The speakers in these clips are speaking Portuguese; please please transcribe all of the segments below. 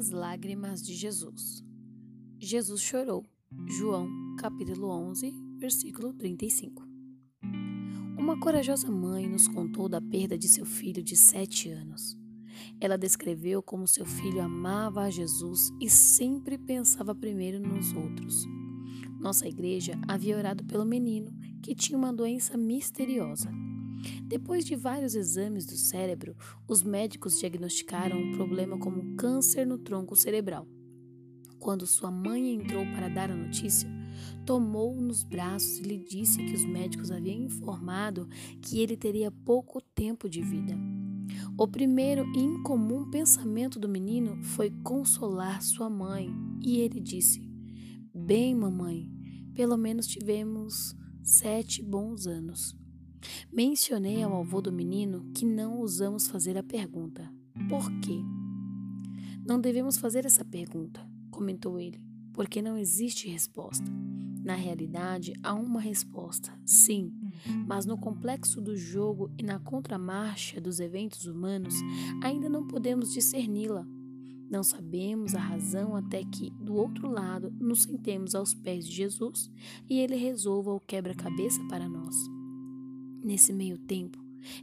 As lágrimas de Jesus. Jesus chorou. João, capítulo 11, versículo 35. Uma corajosa mãe nos contou da perda de seu filho de sete anos. Ela descreveu como seu filho amava a Jesus e sempre pensava primeiro nos outros. Nossa igreja havia orado pelo menino, que tinha uma doença misteriosa. Depois de vários exames do cérebro, os médicos diagnosticaram um problema como câncer no tronco cerebral. Quando sua mãe entrou para dar a notícia, tomou-o nos braços e lhe disse que os médicos haviam informado que ele teria pouco tempo de vida. O primeiro e incomum pensamento do menino foi consolar sua mãe, e ele disse: Bem, mamãe, pelo menos tivemos sete bons anos. Mencionei ao avô do menino que não ousamos fazer a pergunta: por quê? Não devemos fazer essa pergunta, comentou ele, porque não existe resposta. Na realidade, há uma resposta, sim, mas no complexo do jogo e na contramarcha dos eventos humanos, ainda não podemos discerni-la. Não sabemos a razão até que, do outro lado, nos sentemos aos pés de Jesus e ele resolva o quebra-cabeça para nós. Nesse meio tempo,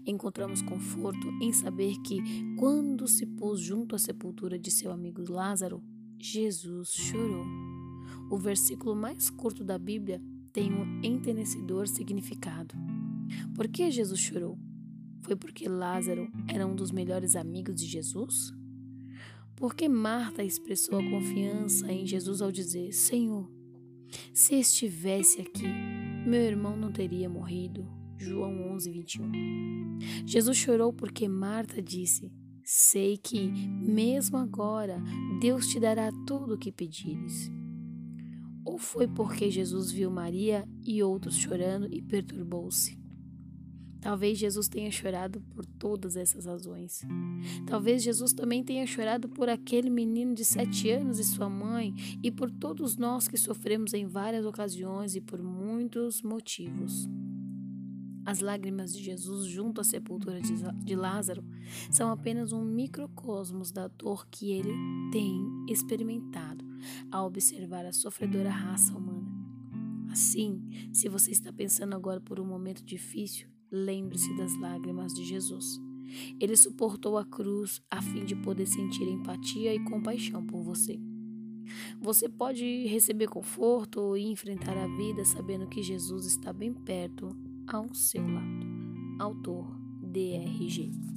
encontramos conforto em saber que, quando se pôs junto à sepultura de seu amigo Lázaro, Jesus chorou. O versículo mais curto da Bíblia tem um enternecedor significado. Por que Jesus chorou? Foi porque Lázaro era um dos melhores amigos de Jesus? Por que Marta expressou a confiança em Jesus ao dizer: Senhor, se estivesse aqui, meu irmão não teria morrido? João 11, 21. Jesus chorou porque Marta disse: Sei que, mesmo agora, Deus te dará tudo o que pedires. Ou foi porque Jesus viu Maria e outros chorando e perturbou-se? Talvez Jesus tenha chorado por todas essas razões. Talvez Jesus também tenha chorado por aquele menino de sete anos e sua mãe, e por todos nós que sofremos em várias ocasiões e por muitos motivos. As lágrimas de Jesus junto à sepultura de Lázaro são apenas um microcosmos da dor que ele tem experimentado ao observar a sofredora raça humana. Assim, se você está passando agora por um momento difícil, lembre-se das lágrimas de Jesus. Ele suportou a cruz a fim de poder sentir empatia e compaixão por você. Você pode receber conforto e enfrentar a vida sabendo que Jesus está bem perto ao seu lado. Autor DRG